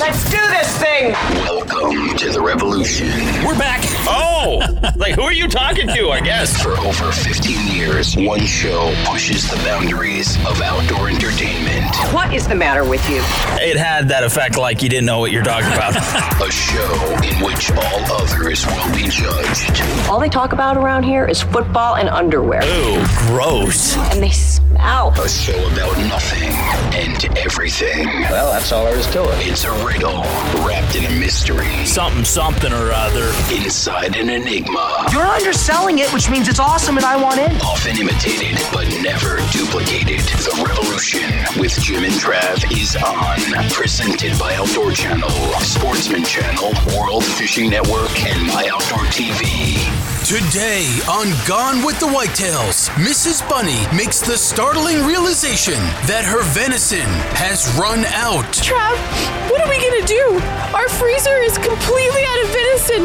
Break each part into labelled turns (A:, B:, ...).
A: Let's do this thing!
B: Welcome to the revolution.
C: We're back. Oh, like who are you talking to? I guess.
B: For over 15 years, one show pushes the boundaries of outdoor entertainment.
A: What is the matter with you?
C: It had that effect like you didn't know what you're talking about.
B: A show in which all others will be judged.
A: All they talk about around here is football and underwear.
C: Ooh, gross.
A: And they smell.
B: A show about nothing and everything.
D: Well, that's all there is to it.
B: It's a riddle wrapped in a mystery.
C: Something, something or other.
B: Inside an enigma.
E: You're underselling it, which means it's awesome and I want in.
B: Often imitated, but never duplicated. The Revolution with Jim and Trav is on. Presented by Outdoor Channel, Sportsman Channel, World Fishing Network, and My Outdoor TV.
F: Today on Gone with the Whitetails, Mrs. Bunny makes the startling realization that her venison has run out.
G: Trav, what are we gonna do? Our freezer is completely out of venison,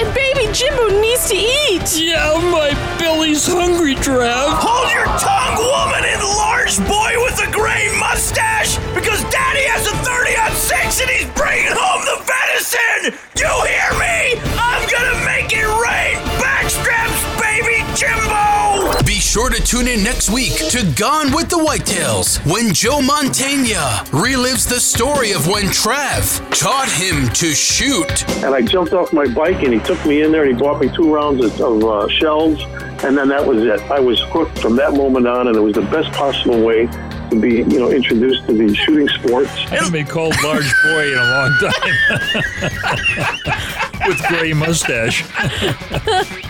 G: and baby Jimbo needs to eat.
H: Yeah, my belly's hungry, Trav.
C: Hold your tongue, woman in large boy with a gray mustache, because daddy has a 30 on 6 and he's bringing home the venison! You hear me? I'm gonna make it rain!
F: Be sure to tune in next week to Gone with the Whitetails when Joe Mantegna relives the story of when Trav taught him to shoot.
I: and I jumped off my bike and he took me in there and he bought me two rounds of, of uh, shells and then that was it. I was hooked from that moment on and it was the best possible way to be, you know, introduced to the shooting sports.
H: I haven't been called large boy in a long time. With gray mustache.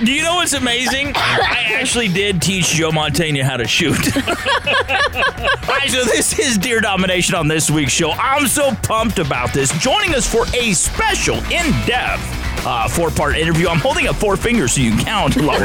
C: Do you know what's amazing? I actually did teach Joe Montana how to shoot. All right, so this is Deer Domination on this week's show. I'm so pumped about this. Joining us for a special, in-depth, uh, four-part interview. I'm holding up four fingers so you can count.
H: One,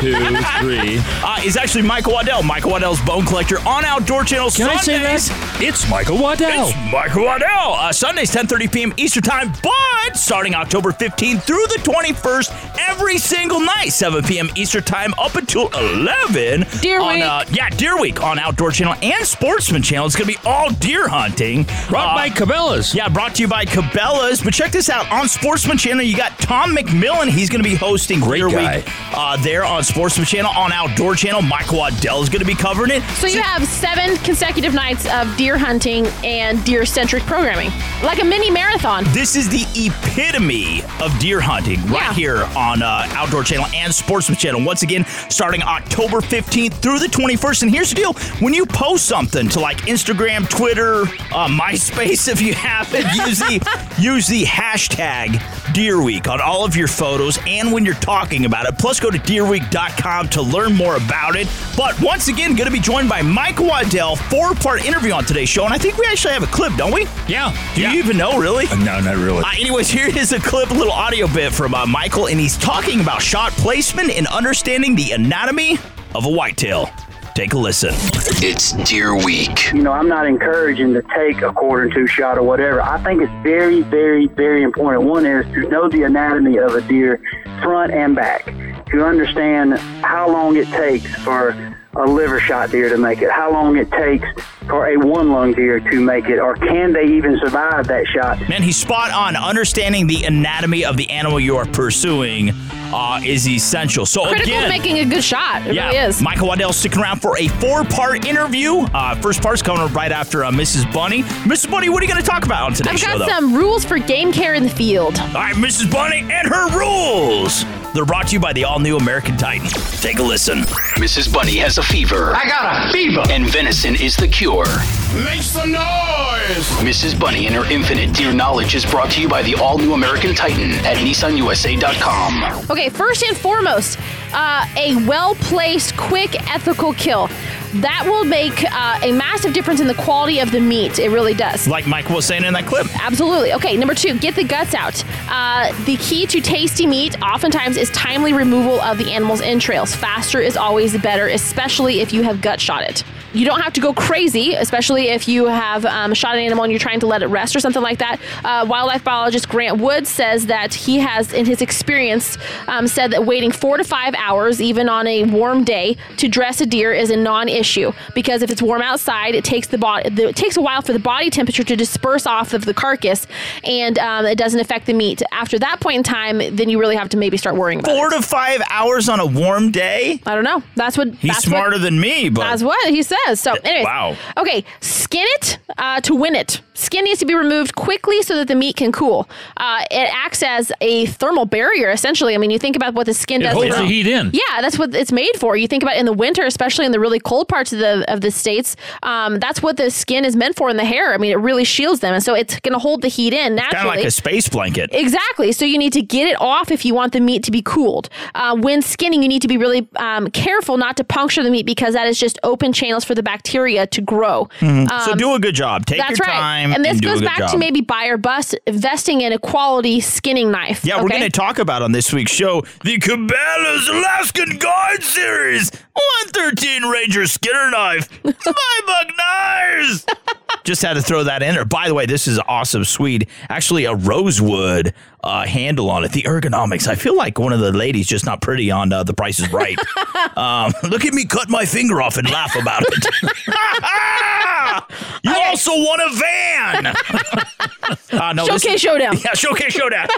H: two, three.
C: Uh, is actually Michael Waddell. Michael Waddell's Bone Collector on Outdoor Channel
H: Can I say
C: Sundays.
H: that? It's Michael Waddell.
C: It's Michael Waddell. Uh, Sundays, 10:30 p.m. Eastern Time, but starting October 15th through the 21st, every single night, 7 p.m. Eastern Time, up until 11.
G: Deer
C: on,
G: Week.
C: Uh, yeah, Deer Week on Outdoor Channel and Sportsman Channel. It's gonna be all deer hunting.
H: Brought
C: Uh,
H: by Cabela's.
C: yeah, brought to you by Cabela's. But check this out on Sportsman Channel. You got Tom McMillan. He's going to be hosting
H: Great
C: Deer
H: guy.
C: Week uh, there on Sportsman Channel. On Outdoor Channel, Michael Waddell is going to be covering it.
G: So you have seven consecutive nights of deer hunting and deer-centric programming, like a mini marathon.
C: This is the epitome of deer hunting right
G: Yeah.
C: here on uh, Outdoor Channel and Sportsman Channel. Once again, starting October 15th through the 21st. And here's the deal when you post something to like Instagram, Twitter, uh, MySpace, if you have it, use the, use the hashtag Deer Week on all of your photos and when you're talking about it. Plus, go to deerweek.com to learn more about it. But once again, going to be joined by Mike Waddell, four part interview on today's show. And I think we actually have a clip, don't we?
H: Yeah.
C: Do
H: yeah.
C: you even know, really?
H: No, not really.
C: Uh, anyways, here is a clip, a little audio bit from uh, Michael, and he's talking about shot placement and understanding the anatomy of a whitetail. Take a listen.
B: It's Deer Week.
J: you know, I'm not encouraging to take a quarter two shot or whatever. I think it's very, very, very important. One is to know the anatomy of a deer front and back, to understand how long it takes for a liver shot deer to make it, how long it takes for a one lung deer to make it, or can they even survive that shot?
C: Man, he's spot on. Understanding the anatomy of the animal you are pursuing uh, is essential. So
G: Critical
C: again,
G: to making a good shot. It
C: yeah,
G: really is.
C: Michael Waddell sticking around for a four-part interview. Uh, first part's coming up right after uh, Mrs. Bunny. Mrs. Bunny, what are you going to talk about on today's
G: I've
C: show?
G: got
C: though?
G: some rules for game care in the field.
C: All right, Mrs. Bunny and her rules. They're brought to you by the all-new American Titan. Take a listen.
B: Mrs. Bunny has a fever.
D: I got a fever.
B: And venison is the cure.
F: Make some noise!
B: Mrs. Bunny and her infinite deer knowledge is brought to you by the all new American Titan at NissanUSA.com.
G: Okay, first and foremost, uh, a well placed, quick, ethical kill. That will make uh, a massive difference in the quality of the meat. It really does.
C: Like Mike was saying in that clip.
G: Absolutely. Okay, number two, get the guts out. Uh, the key to tasty meat oftentimes is timely removal of the animal's entrails. Faster is always better, especially if you have gut shot it. You don't have to go crazy, especially if you have um, shot an animal and you're trying to let it rest or something like that. Uh, wildlife biologist Grant Woods says that he has, in his experience, um, said that waiting four to five hours, even on a warm day, to dress a deer is a non issue because if it's warm outside, it takes the body. It takes a while for the body temperature to disperse off of the carcass, and um, it doesn't affect the meat. After that point in time, then you really have to maybe start worrying about
C: Four
G: it.
C: to five hours on a warm day.
G: I don't know. That's what
C: He's
G: that's
C: smarter
G: What,
C: than me, but
G: that's what he says. So, anyways,
C: Wow.
G: Okay, skin it uh, to win it. Skin needs to be removed quickly so that the meat can cool. Uh, it acts as a thermal barrier, essentially. I mean, you think about what the skin
H: It
G: does.
H: holds the heat in.
G: Yeah, that's what it's made for. You think about in the winter, especially in the really cold parts of the of the states. Um, that's what the skin is meant for in the hair. I mean, it really shields them, and so it's going to hold the heat in naturally.
C: kind of like a space blanket.
G: Exactly. So you need to get it off if you want the meat to be cooled. Uh, when skinning, you need to be really um, careful not to puncture the meat because that is just open channels for the bacteria to grow.
C: so do a good job. Take
G: That's
C: your
G: right.
C: time.
G: and this
C: do a
G: goes back to maybe buy or bust, investing in a quality skinning knife.
C: Yeah, we're going to talk about on this week's show the Cabela's Alaskan Guide Series 113 Ranger Skinner Knife. Five buck knives. Just had to throw that in there. By the way, this is awesome Swede. Actually, a rosewood uh, handle on it. The ergonomics. I feel like one of the ladies just not pretty on uh, The Price is Right. um, look at me cut my finger off and laugh about it. you also want a van. Uh, no, this
G: Showcase
C: is-
G: showdown.
C: Yeah, showcase showdown.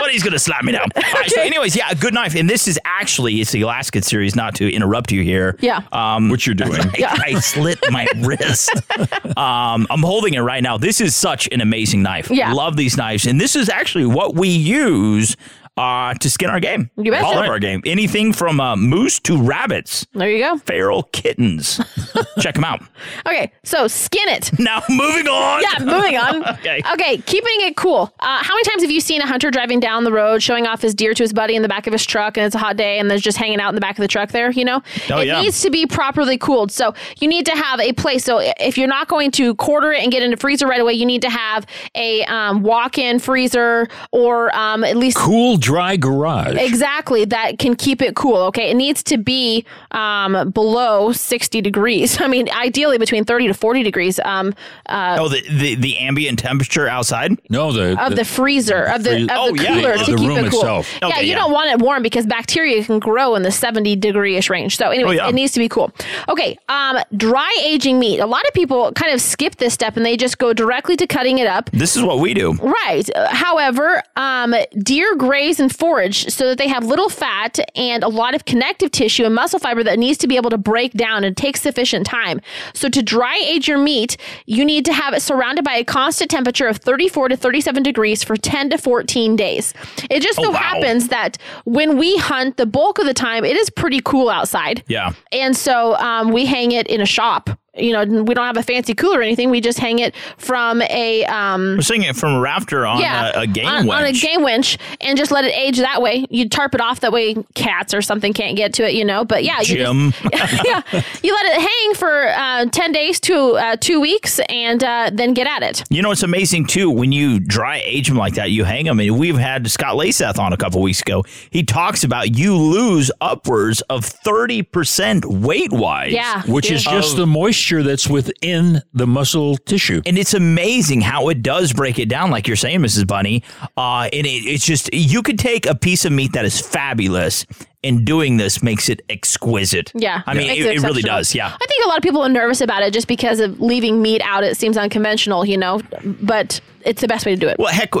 C: But he's gonna slap me down. All right, so, anyways, yeah, a good knife, and this is actually it's the Alaskan series. Not to interrupt you here.
G: Yeah.
C: Um,
H: What you're doing.
C: I, I slit my wrist. Um, I'm holding it right now. This is such an amazing knife.
G: Yeah.
C: Love these knives, and this is actually what we use. Uh, to skin our game.
G: You betcha.
C: All of our game. Anything from uh, moose to rabbits,
G: There you go.
C: feral kittens. Check them out.
G: Okay, so skin it.
C: Now, moving on.
G: Yeah, moving on.
C: Okay.
G: Okay, keeping it cool. Uh, how many times have you seen a hunter driving down the road, showing off his deer to his buddy in the back of his truck, and it's a hot day, and they're just hanging out in the back of the truck there? You know,
C: Oh,
G: it
C: yeah.
G: needs to be properly cooled. So you need to have a place. So if you're not going to quarter it and get into freezer right away, you need to have a um, walk-in freezer or um, at least
H: Cool, dry garage.
G: Exactly, that can keep it cool. Okay, it needs to be um, below sixty degrees. I mean, ideally between thirty to forty degrees um, uh,
C: Oh, the, the the ambient temperature outside.
H: No, the,
G: of the freezer of the
H: free-
G: of
C: Oh,
G: the
C: yeah,
G: cooler
C: yeah,
G: to
H: the
G: keep
H: room
G: it cool.
H: itself.
G: yeah,
C: Okay,
G: you
C: yeah.
G: don't want it warm because bacteria can grow in the seventy degree ish range. So anyway,
C: Oh, yeah.
G: it needs to be cool. Okay, um, dry aging meat. A lot of people kind of skip this step and they just go directly to cutting it up.
C: This is what we do.
G: Right. However, um, deer graze and forage so that they have little fat and a lot of connective tissue and muscle fiber that needs to be able to break down and take sufficient time. So to dry age your meat, you need to have it surrounded by a constant temperature of 34 to 37 degrees for 10 to 14 days. It just so
C: Oh, wow.
G: happens that when we hunt, the bulk of the time it is pretty cool outside.
C: Yeah.
G: And so um, we hang it in a shop. You know, we don't have a fancy cooler or anything. We just hang it from a um,
C: We're singing it from a rafter on
G: yeah,
C: a, a game
G: on, on a
C: winch.
G: game winch, and just let it age that way. You tarp it off that way, cats or something can't get to it, you know. But yeah, you
C: Jim.
G: just, yeah, you let it hang for uh, ten days to uh, two weeks, and uh, then get at it.
C: You know, it's amazing too when you dry age them like that. You hang them, and we've had Scott Leysath on a couple weeks ago. He talks about you lose upwards of thirty percent weight wise.
G: Yeah,
H: which is
G: yeah.
H: just the moisture that's within the muscle tissue.
C: And it's amazing how it does break it down, like you're saying, Mrs. Bunny. Uh, and it, it's just you could take a piece of meat that is fabulous, and doing this makes it exquisite.
G: Yeah,
C: I mean,
G: makes
C: it, it really does. Yeah.
G: I think a lot of people are nervous about it just because of leaving meat out. It seems unconventional, you know, but it's the best way to do it.
C: Well, heck,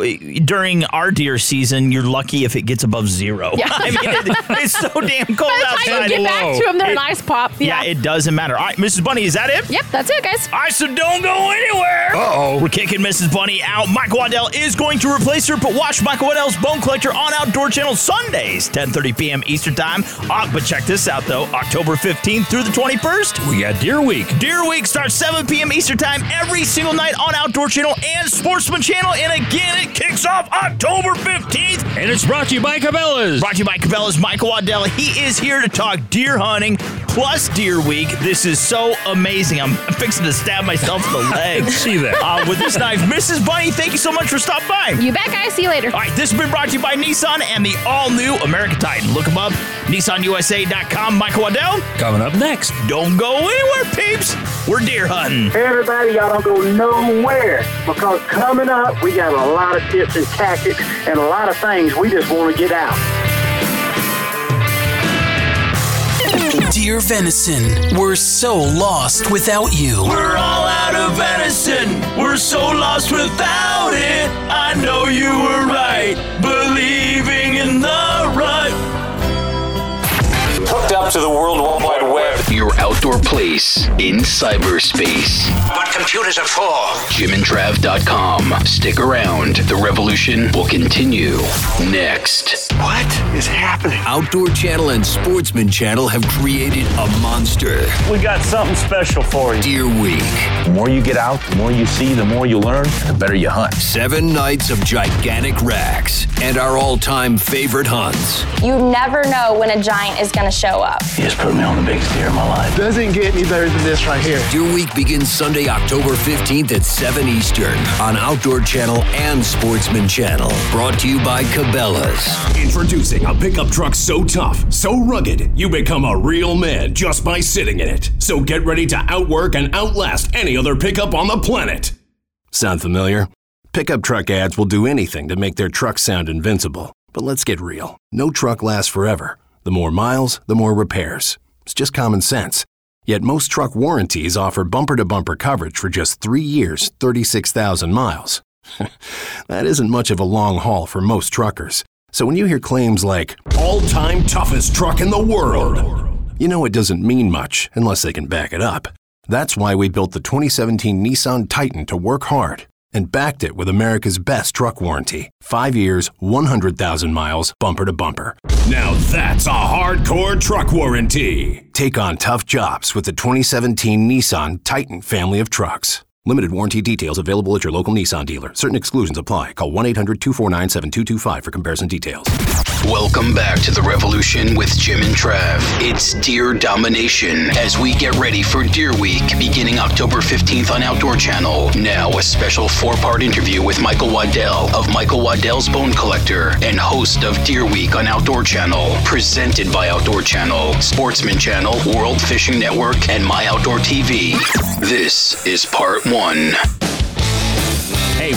C: during our deer season, you're lucky if it gets above zero.
G: Yeah.
C: I mean, it, it's so damn cold
G: By the time
C: outside.
G: you get back to them, they're
C: It-
G: nice pop.
C: Yeah,
G: Yeah.
C: it doesn't matter. All right, Mrs. Bunny, is that it?
G: yep, that's it, guys.
C: All right, so don't go anywhere.
H: Uh-oh.
C: We're kicking Mrs. Bunny out. Michael Waddell is going to replace her, but watch Michael Waddell's Bone Collector on Outdoor Channel Sundays, 10:30 p.m. Eastern Time. Uh, but check this out, though. October 15th through the 21st.
H: We got Deer Week.
C: Deer Week starts 7 p.m. Eastern Time every single night on Outdoor Channel and Sportsman Channel. And again, it kicks off October 15th.
H: And it's brought to you by Cabela's.
C: Brought to you by Cabela's Michael Waddell. He is here to talk deer hunting plus Deer Week. This is so amazing. I'm fixing to stab myself in the leg.
H: See that.
C: Uh, with this knife. Mrs. Bunny, thank you so much for stopping by.
G: You bet, guys. See you later.
C: All right, this has been brought to you by Nissan and the all-new American Titan. Look them up, nissanusa.com. Michael Waddell,
H: Coming up next.
C: don't go anywhere, peeps. We're deer hunting.
J: Everybody, y'all don't go nowhere because coming up, we got a lot of tips and tactics and a lot of things we just want to get out.
F: Dear Venison, we're so lost without you.
C: We're all out of venison. We're so lost without it. I know you were right, believing in the rut.
D: Hooked up to the World Wide Web.
B: Your outdoor place in cyberspace.
D: What computers are for.
B: JimandTrav.com. Stick around. The revolution will continue next.
E: What is happening?
K: Outdoor Channel and Sportsman Channel have created a monster.
D: We got something special for you.
K: Deer Week.
H: The more you get out, the more you see, the more you learn, the better you hunt.
K: Seven nights of gigantic racks and our all-time favorite hunts.
L: You never know when a giant is going to show up.
D: You just put me on the biggest deer of my life.
E: Doesn't get any better than this right here.
K: Deer Week begins Sunday, October 15th at 7 Eastern on Outdoor Channel and Sportsman Channel. Brought to you by Cabela's.
M: Introducing a pickup truck so tough, so rugged, you become a real man just by sitting in it. So get ready to outwork and outlast any other pickup on the planet.
N: Sound familiar? Pickup truck ads will do anything to make their truck sound invincible. But let's get real. No truck lasts forever. The more miles, the more repairs. It's just common sense. Yet most truck warranties offer bumper to bumper coverage for just three years, 36,000 miles. that isn't much of a long haul for most truckers. So when you hear claims like,
M: all time toughest truck in the world,
N: you know it doesn't mean much unless they can back it up. That's why we built the 2017 Nissan Titan to work hard and backed it with America's best truck warranty. Five years, 100,000 miles, bumper to bumper.
M: Now that's a hardcore truck warranty.
N: Take on tough jobs with the 2017 Nissan Titan family of trucks. Limited warranty details available at your local Nissan dealer. Certain exclusions apply. Call 1 800 249 7225 for comparison details.
B: Welcome back to the revolution with Jim and Trav. It's Deer Domination as we get ready for Deer Week beginning October 15th on Outdoor Channel. Now, a special four part interview with Michael Waddell of Michael Waddell's Bone Collector and host of Deer Week on Outdoor Channel. Presented by Outdoor Channel, Sportsman Channel, World Fishing Network, and My Outdoor TV. This is part one.
H: Hey,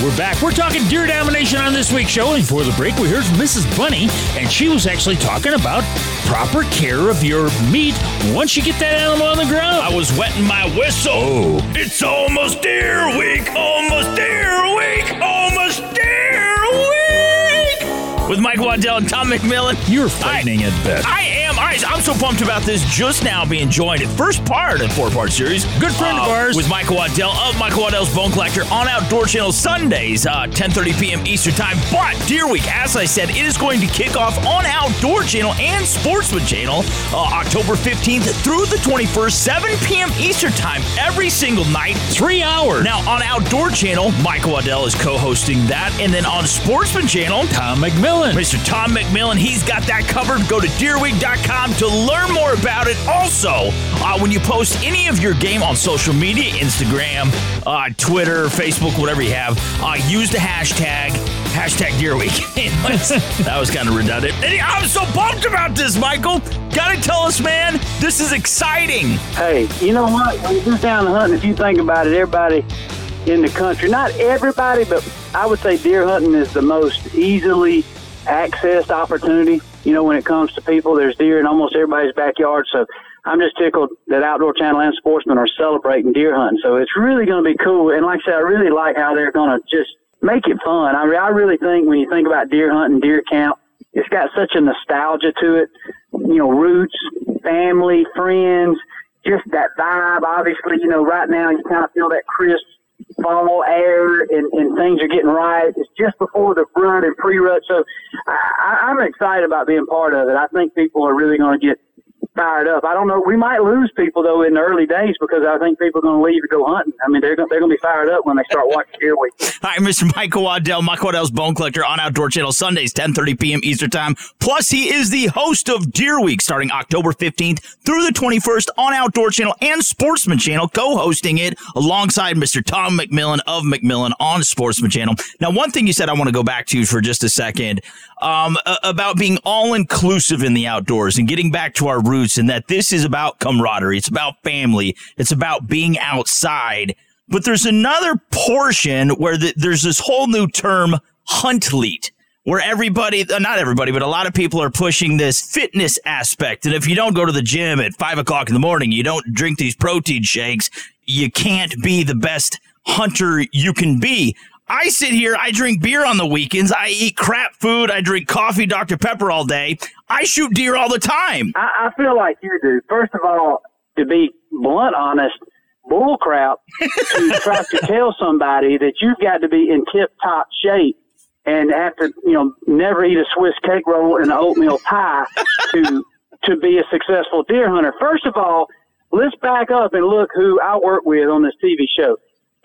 H: we're back. We're talking deer domination on this week's show. And before the break, we heard from Mrs. Bunny, and she was actually talking about proper care of your meat once you get that animal on the ground.
C: I was wetting my whistle.
H: Oh.
C: It's almost deer week, almost deer week, almost deer week. With Mike Waddell and Tom McMillan.
H: You're frightening at best.
C: I I, I'm so pumped about this just now being joined at first part of four part series.
H: Good friend
C: uh,
H: of ours.
C: With Michael Waddell of Michael Waddell's Bone Collector on Outdoor Channel Sundays, uh, 10.30 p.m. Eastern Time. But Deer Week, as I said, it is going to kick off on Outdoor Channel and Sportsman Channel uh, October 15th through the 21st, 7 p.m. Eastern Time every single night.
H: Three hours.
C: Now, on Outdoor Channel, Michael Waddell is co-hosting that. And then on Sportsman Channel,
H: Tom McMillan.
C: Mr. Tom McMillan, he's got that covered. Go to deerweek.com to learn more about it. Also, uh, when you post any of your game on social media, Instagram, uh, Twitter, Facebook, whatever you have, uh, use the hashtag, hashtag Deerweek. that was kind of redundant. I'm so pumped about this, Michael. Gotta tell us, man, this is exciting.
J: Hey, you know what? When you get down hunting, if you think about it, everybody in the country, not everybody, but I would say deer hunting is the most easily accessed opportunity. You know, when it comes to people, there's deer in almost everybody's backyard. So I'm just tickled that Outdoor Channel and Sportsman are celebrating deer hunting. So it's really going to be cool. And like I said, I really like how they're going to just make it fun. I, I really think when you think about deer hunting, deer camp, it's got such a nostalgia to it. You know, roots, family, friends, just that vibe. Obviously, you know, right now you kind of feel that crisp fall air and, and things are getting right. It's just before the rut and pre-rut. So I, I'm excited about being part of it. I think people are really going to get fired up. I don't know. We might lose people though in the early days because I think people are going to leave to go hunting. I mean, they're going, they're going to be fired up when they start watching Deer Week.
C: Hi, Mr. Michael Waddell, Michael Waddell's Bone Collector on Outdoor Channel Sundays, 10:30 p.m. Eastern Time. Plus, he is the host of Deer Week starting October 15th through the 21st on Outdoor Channel and Sportsman Channel, co-hosting it alongside Mr. Tom McMillan of McMillan on Sportsman Channel. Now, one thing you said I want to go back to for just a second um, about being all inclusive in the outdoors and getting back to our roots, and that this is about camaraderie, it's about family, it's about being outside. But there's another portion where the, there's this whole new term, hunt lead. where everybody, not everybody, but a lot of people are pushing this fitness aspect. And if you don't go to the gym at five o'clock in the morning, you don't drink these protein shakes, you can't be the best hunter you can be. I sit here, I drink beer on the weekends, I eat crap food, I drink coffee, Dr. Pepper all day. I shoot deer all the time.
J: I, I feel like you do. First of all, to be blunt, honest, bull crap to try to tell somebody that you've got to be in tip top shape and have to, you know, never eat a Swiss cake roll and an oatmeal pie to to be a successful deer hunter. First of all, let's back up and look who I work with on this TV show.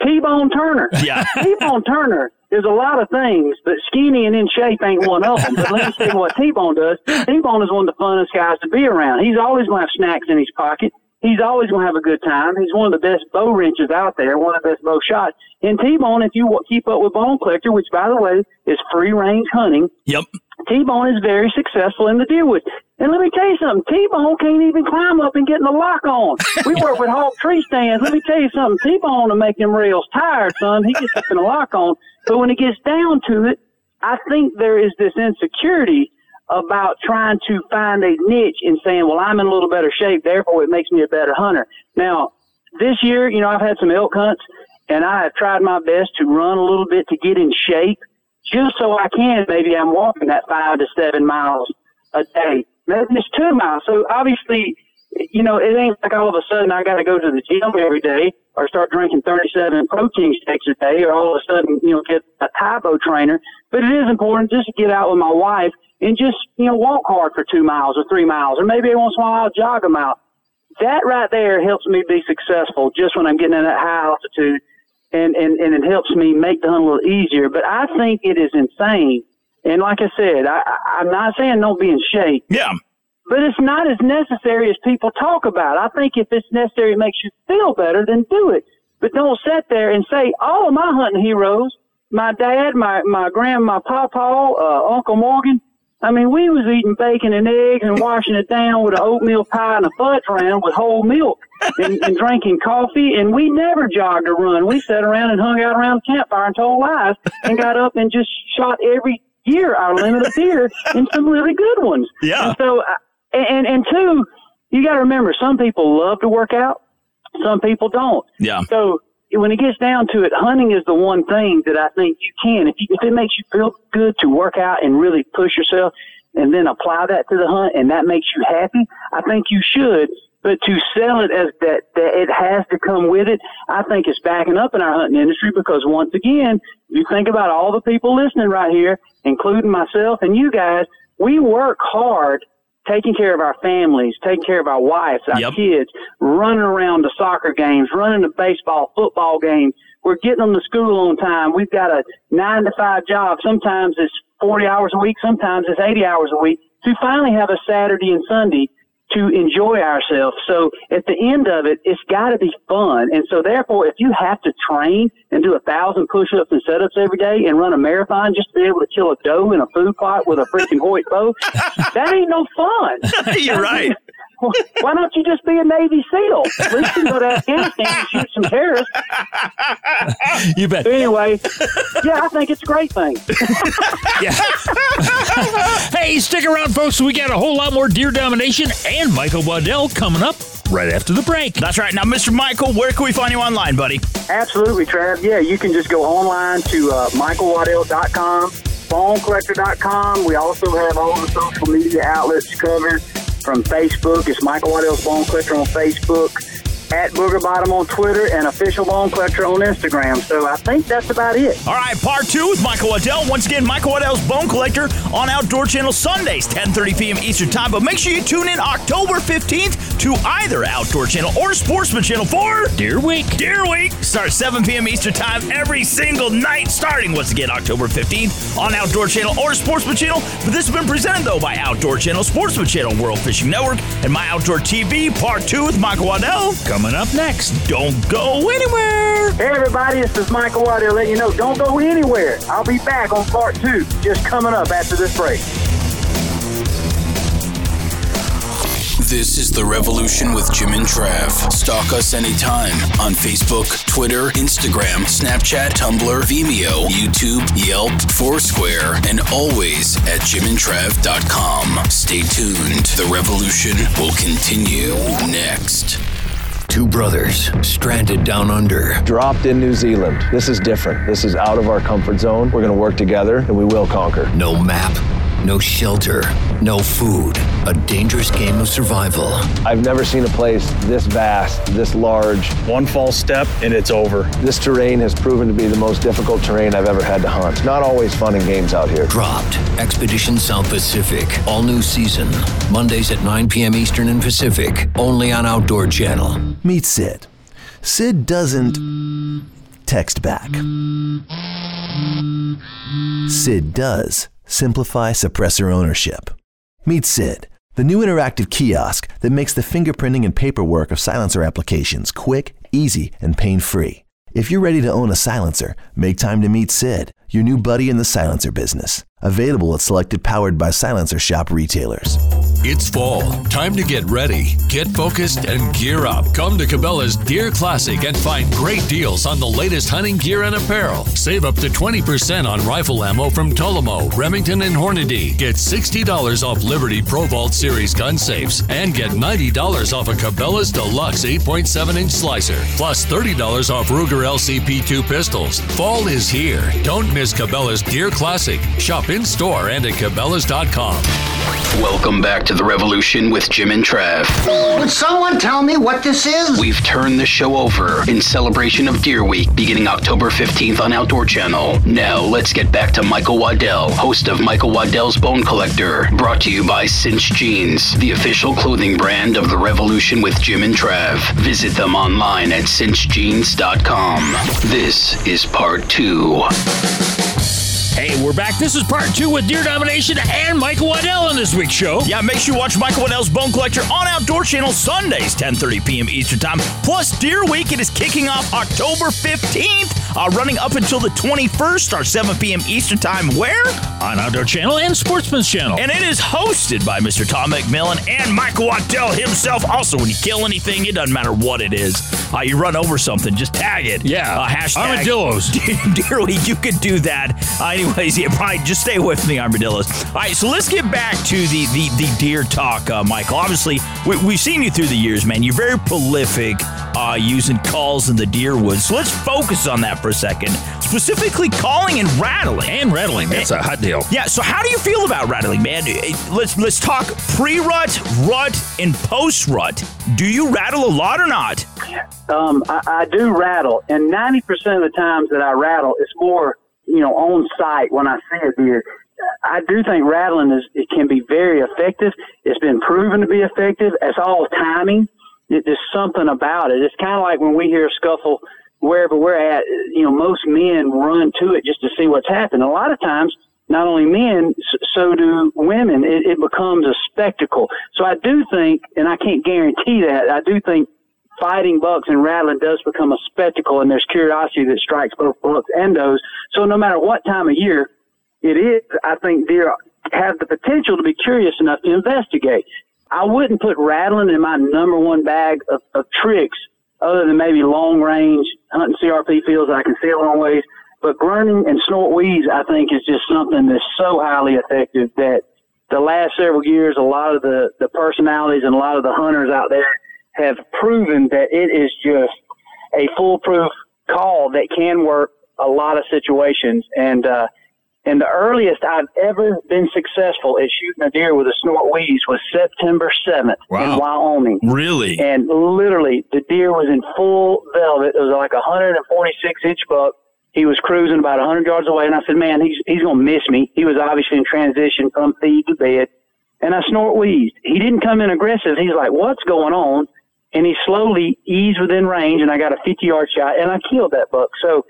J: T-Bone Turner.
C: Yeah.
J: T-Bone Turner is a lot of things, but skinny and in shape ain't one of them. But let me tell you what T-Bone does. T-Bone is one of the funnest guys to be around. He's always going to have snacks in his pocket. He's always going to have a good time. He's one of the best bow wrenches out there, one of the best bow shots. And T-Bone, if you keep up with Bone Collector, which by the way is free range hunting,
C: Yep.
J: T-Bone is very successful in the deer woods. And let me tell you something, T-Bone can't even climb up and get in the lock on. We work with Hawk tree stands. Let me tell you something, T-Bone will make them rails tired, son. He gets up in the lock on. But when it gets down to it, I think there is this insecurity about trying to find a niche and saying, well, I'm in a little better shape, therefore it makes me a better hunter. Now, this year, you know, I've had some elk hunts and I have tried my best to run a little bit to get in shape just so I can. Maybe I'm walking that five to seven miles a day. Maybe it's two miles. So obviously, you know, it ain't like all of a sudden I got to go to the gym every day or start drinking 37 protein shakes a day or all of a sudden, you know, get a Tae Bo trainer. But it is important just to get out with my wife and just, you know, walk hard for two miles or three miles or maybe once in a while I'll jog them out. That right there helps me be successful just when I'm getting in that high altitude and, and, and it helps me make the hunt a little easier. But I think it is insane. And like I said, I, I- I'm not saying don't be in shape.
C: Yeah.
J: But it's not as necessary as people talk about. I think if it's necessary, it makes you feel better, then do it. But don't sit there and say, all of my hunting heroes, my dad, my, my grand, my pawpaw, uh, Uncle Morgan, I mean, we was eating bacon and eggs and washing it down with an oatmeal pie and a fudge round with whole milk and, and drinking coffee. And we never jogged or run. We sat around and hung out around the campfire and told lies and got up and just shot every year our limit of deer and some really good ones.
C: Yeah.
J: And so, uh, and, and two, you got to remember, some people love to work out. Some people don't.
C: Yeah.
J: So when it gets down to it, hunting is the one thing that I think you can. If you, if it makes you feel good to work out and really push yourself, and then apply that to the hunt, and that makes you happy, I think you should. But to sell it as that, that it has to come with it, I think it's backing up in our hunting industry because once again, you think about all the people listening right here, including myself and you guys, we work hard taking care of our families, taking care of our wives, our
C: Yep.
J: kids, running around to soccer games, running to baseball, football games. We're getting them to school on time. We've got a nine to five job. Sometimes it's 40 hours a week. Sometimes it's 80 hours a week to finally have a Saturday and Sunday to enjoy ourselves. So at the end of it, it's got to be fun. And so therefore, if you have to train and do a thousand push-ups and setups every day and run a marathon just to be able to kill a doe in a food plot with a freaking Hoyt bow, that ain't no fun.
C: You're right.
J: Why don't you just be a Navy SEAL? At least you can go to Afghanistan and shoot some terrorists.
H: You bet.
J: Anyway, yeah, I think it's a great thing.
H: Hey, stick around, folks. We got a whole lot more deer domination and Michael Waddell coming up right after the break.
C: That's right. Now, Mr. Michael, where can we find you online, buddy?
J: Absolutely, Trav. Yeah, you can just go online to uh, michaelwaddell.com, bonecollector.com. We also have all the social media outlets covered from Facebook. It's Michael Waddell's Bone Collector on Facebook, at Booger Bottom on Twitter, and Official Bone Collector on Instagram. So I think that's about it.
C: All right, part two with Michael Waddell. Once again, Michael Waddell's Bone Collector on Outdoor Channel Sundays, 10:30 p.m. Eastern Time. But make sure you tune in October 15th to either Outdoor Channel or Sportsman Channel for
H: Deer Week.
C: Deer Week. Starts 7 p.m. Eastern Time every single night, starting once again October 15th on Outdoor Channel or Sportsman Channel. But this has been presented though by Outdoor Channel, Sportsman Channel, World Fishing Network, and My Outdoor TV. Part two with Michael Waddell.
H: Coming up next.
C: Don't go anywhere.
J: Hey, everybody, this is Michael Waddell letting you know don't go anywhere. I'll be back on part two, just coming up after this break.
F: This is The Revolution with Jim and Trav. Stalk us anytime on Facebook, Twitter, Instagram, Snapchat, Tumblr, Vimeo, YouTube, Yelp, Foursquare, and always at jimandtrav.com. Stay tuned. The Revolution will continue next.
K: Two brothers stranded down under.
O: Dropped in New Zealand. This is different. This is out of our comfort zone. We're going to work together and we will conquer.
K: No map, no shelter, no food. A dangerous game of survival.
O: I've never seen a place this vast, this large.
E: One false step and it's over.
O: This terrain has proven to be the most difficult terrain I've ever had to hunt. Not always fun and games out here.
K: Dropped. Expedition South Pacific. All new season. Mondays at 9 p.m. Eastern and Pacific. Only on Outdoor Channel.
P: Meet Sid. Sid doesn't text back. Sid does simplify suppressor ownership. Meet Sid, the new interactive kiosk that makes the fingerprinting and paperwork of silencer applications quick, easy, and pain free. If you're ready to own a silencer, make time to meet Sid, your new buddy in the silencer business. Available at selected powered by Silencer Shop retailers.
Q: It's fall. Time to get ready, get focused, and gear up. Come to Cabela's Deer Classic and find great deals on the latest hunting gear and apparel. Save up to 20% on rifle ammo from Tolomo, Remington, and Hornady. Get $60 off Liberty Pro Vault Series gun safes and get $90 off a Cabela's Deluxe 8.7 inch slicer, plus $30 off Ruger LCP2 pistols. Fall is here. Don't miss Cabela's Deer Classic. Shop in store and at Cabela's.com.
B: Welcome back to the Revolution with Jim and Trav.
R: Would someone tell me what this is?
B: We've turned the show over in celebration of Deer Week beginning October 15th on Outdoor Channel. Now let's get back to Michael Waddell, host of Michael Waddell's Bone Collector, brought to you by Cinch Jeans, the official clothing brand of the Revolution with Jim and Trav. Visit them online at cinchjeans.com. This is part two.
H: Hey, we're back. This is part two with Deer Domination and Michael Waddell on this week's show.
C: Yeah, make sure you watch Michael Waddell's Bone Collector on Outdoor Channel Sundays, 10:30 p.m. Eastern Time. Plus, Deer Week it is kicking off October 15th, uh, running up until the 21st, start 7 p.m. Eastern Time. Where?
H: On Outdoor Channel and Sportsman's Channel.
C: And it is hosted by Mr. Tom McMillan and Michael Waddell himself. Also, when you kill anything, it doesn't matter what it is. Uh, you run over something, just tag it.
H: Yeah.
C: Uh, hashtag
H: Armadillos.
C: Week, you could do that. Uh, anyways, yeah, probably just stay away from the armadillos. All right, so let's get back to the the, the deer talk, uh, Michael. Obviously, we, we've seen you through the years, man. You're very prolific uh, using calls in the deer woods. So let's focus on that for a second. Specifically, calling and rattling.
H: And rattling, that's a hot deal.
C: Yeah. So how do you feel about rattling, man? Let's let's talk pre-rut, rut, and post-rut. Do you rattle a lot or not?
J: Um, I, I do rattle, and ninety percent of the times that I rattle, it's more you know on site when I see a deer. I do think rattling is it can be very effective. It's been proven to be effective. It's all timing. It, there's something about it. It's kind of like when we hear a scuffle wherever we're at. You know, most men run to it just to see what's happened. A lot of times, not only men, so do women. It, it becomes a spectacle. So I do think, and I can't guarantee that, I do think fighting bucks and rattling does become a spectacle, and there's curiosity that strikes both bucks and does. So no matter what time of year it is, I think deer have the potential to be curious enough to investigate. I wouldn't put rattling in my number one bag of, of tricks, other than maybe long range hunting CRP fields I can see a long ways. But grunting and snort wheeze, I think, is just something that's so highly effective that the last several years, a lot of the, the personalities and a lot of the hunters out there have proven that it is just a foolproof call that can work a lot of situations. And, uh, and the earliest I've ever been successful at shooting a deer with a snort wheeze was September 7th
C: Wow.
J: in Wyoming.
C: Really?
J: And literally, the deer was in full velvet. It was like a 146 inch buck. He was cruising about 100 yards away, and I said, "Man, he's he's gonna miss me." He was obviously in transition from feed to bed, and I snort wheezed. He didn't come in aggressive. He's like, "What's going on?" And he slowly eased within range, and I got a 50 yard shot, and I killed that buck. So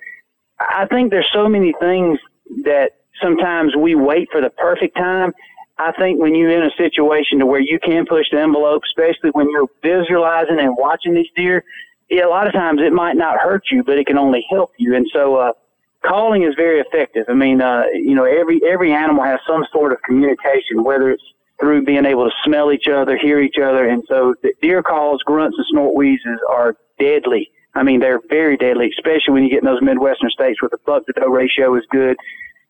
J: I think there's so many things that sometimes we wait for the perfect time. I think when you're in a situation to where you can push the envelope, especially when you're visualizing and watching these deer, yeah, a lot of times it might not hurt you, but it can only help you. And so, uh, calling is very effective. I mean, uh, you know, every, every animal has some sort of communication, whether it's through being able to smell each other, hear each other. And so the deer calls, grunts, and snort wheezes are deadly. I mean, they're very deadly, especially when you get in those Midwestern states where the buck to doe ratio is good.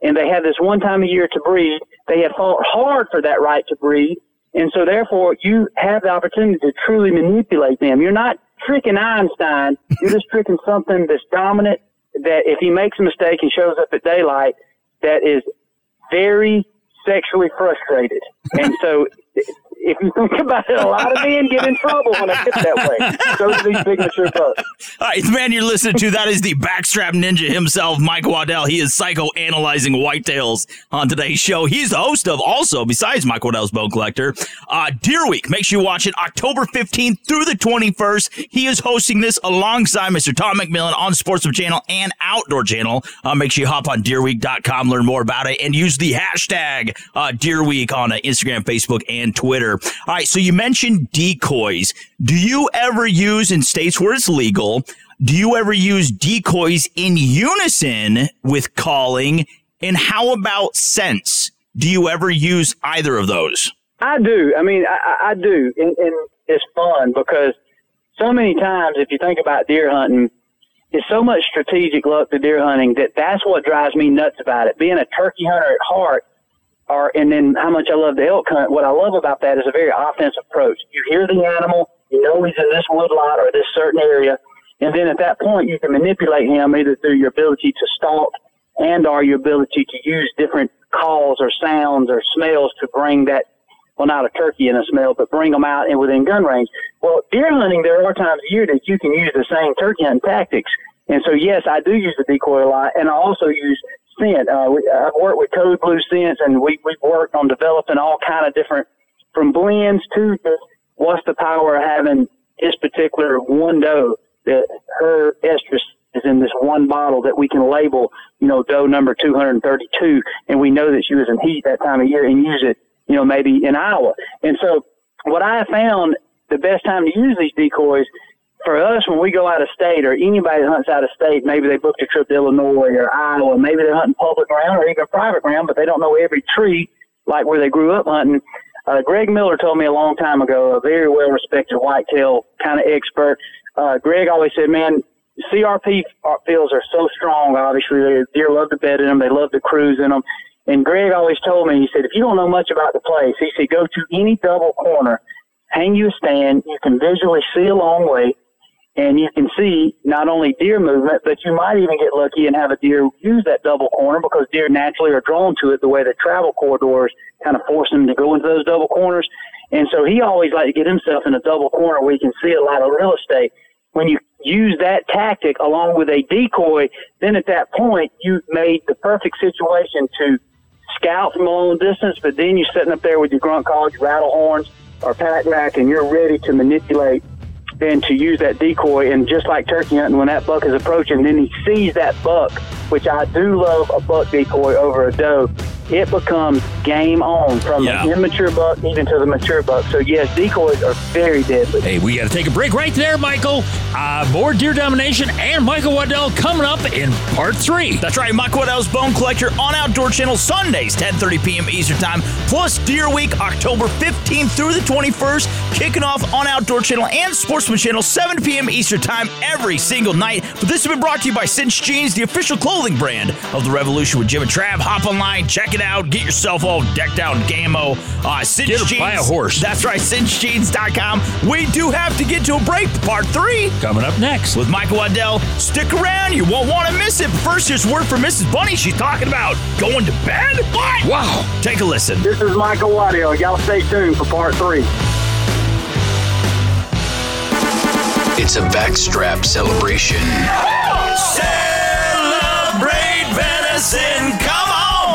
J: And they have this one time a year to breed. They have fought hard for that right to breed. And so therefore you have the opportunity to truly manipulate them. You're not tricking Einstein. You're just tricking something that's dominant that if he makes a mistake and shows up at daylight, that is very sexually frustrated. And so if you think about it, a lot of men get in trouble when they get that way. So do these big mature bucks.
C: All right, the man you're listening to, that is the backstrap ninja himself, Mike Waddell. He is psychoanalyzing whitetails on today's show. He's the host of also, besides Mike Waddell's Bone Collector, uh, Deer Week. Make sure you watch it October 15th through the 21st. He is hosting this alongside Mr. Tom McMillan on Sportsman Channel and Outdoor Channel. Uh, make sure you hop on deerweek.com, learn more about it, and use the hashtag uh, Deer Week on uh, Instagram, Facebook, and Twitter. All right, so you mentioned decoys. Do you ever use in states where it's legal? Do you ever use decoys in unison with calling? And how about scents? Do you ever use either of those?
J: I do. I mean, I, I do, and, and it's fun because so many times, if you think about deer hunting, it's so much strategic luck to deer hunting that that's what drives me nuts about it. Being a turkey hunter at heart, or and then how much I love the elk hunt. What I love about that is a very offensive approach. You hear the animal, you know he's in this woodlot or this certain area, and then at that point you can manipulate him either through your ability to stalk and or your ability to use different calls or sounds or smells to bring that well not a turkey in a smell, but bring them out and within gun range. Well, deer hunting there are times a year that you can use the same turkey hunting tactics. And so, yes, I do use the decoy a lot, and I also use scent. Uh, we, I've worked with Code Blue scents, and we we've worked on developing all kind of different from blends to what's the power of having this particular one doe that her estrus is in this one bottle that we can label, you know, doe number 232, and we know that she was in heat that time of year and use it, you know, maybe in Iowa. And so, what I found the best time to use these decoys for us, when we go out of state, or anybody that hunts out of state, maybe they booked a trip to Illinois or Iowa, maybe they're hunting public ground or even private ground, but they don't know every tree like where they grew up hunting. Uh, Greg Miller told me a long time ago, a very well respected whitetail kind of expert. Uh, Greg always said, man, CRP fields are so strong, obviously. They, deer love to bed in them, they love to cruise in them. And Greg always told me, he said, if you don't know much about the place, he said, go to any double corner, hang you a stand, you can visually see a long way and you can see not only deer movement, but you might even get lucky and have a deer use that double corner because deer naturally are drawn to it the way the travel corridors kind of force them to go into those double corners. And so he always liked to get himself in a double corner where you can see a lot of real estate. When you use that tactic along with a decoy, then at that point you've made the perfect situation to scout from a long distance, but then you're sitting up there with your grunt calls, rattle horns, or pack rack, and you're ready to manipulate and to use that decoy. And just like turkey hunting, when that buck is approaching, then he sees that buck, which I do love a buck decoy over a doe. It becomes game on from
H: Yeah.
J: the immature buck even to the mature buck. So yes, decoys are very deadly.
H: Hey, we got to take a break right there, Michael. Uh, more deer domination and Michael Waddell coming up in part three.
C: That's right, Michael Waddell's Bone Collector on Outdoor Channel Sundays, 10:30 p.m. Eastern Time, plus Deer Week, October 15th through the 21st, kicking off on Outdoor Channel and Sportsman Channel, 7 p.m. Eastern Time every single night. But this has been brought to you by Cinch Jeans, the official clothing brand of the Revolution with Jim and Trav. Hop online, check it out, get yourself all decked out in camo. Uh, Cinch
H: Get a-
C: Jeans.
H: buy a horse.
C: That's right, cinchjeans.com. We do have to get to a break, part three.
H: Coming up next.
C: With Michael Waddell. Stick around, you won't want to miss it. But first, here's word from Mrs. Bunny. She's talking about going to bed. What?
H: Wow.
C: Take a listen.
J: This is Michael Waddell. Y'all stay tuned for part three.
B: It's a backstrap celebration.
C: Celebrate venison, come on!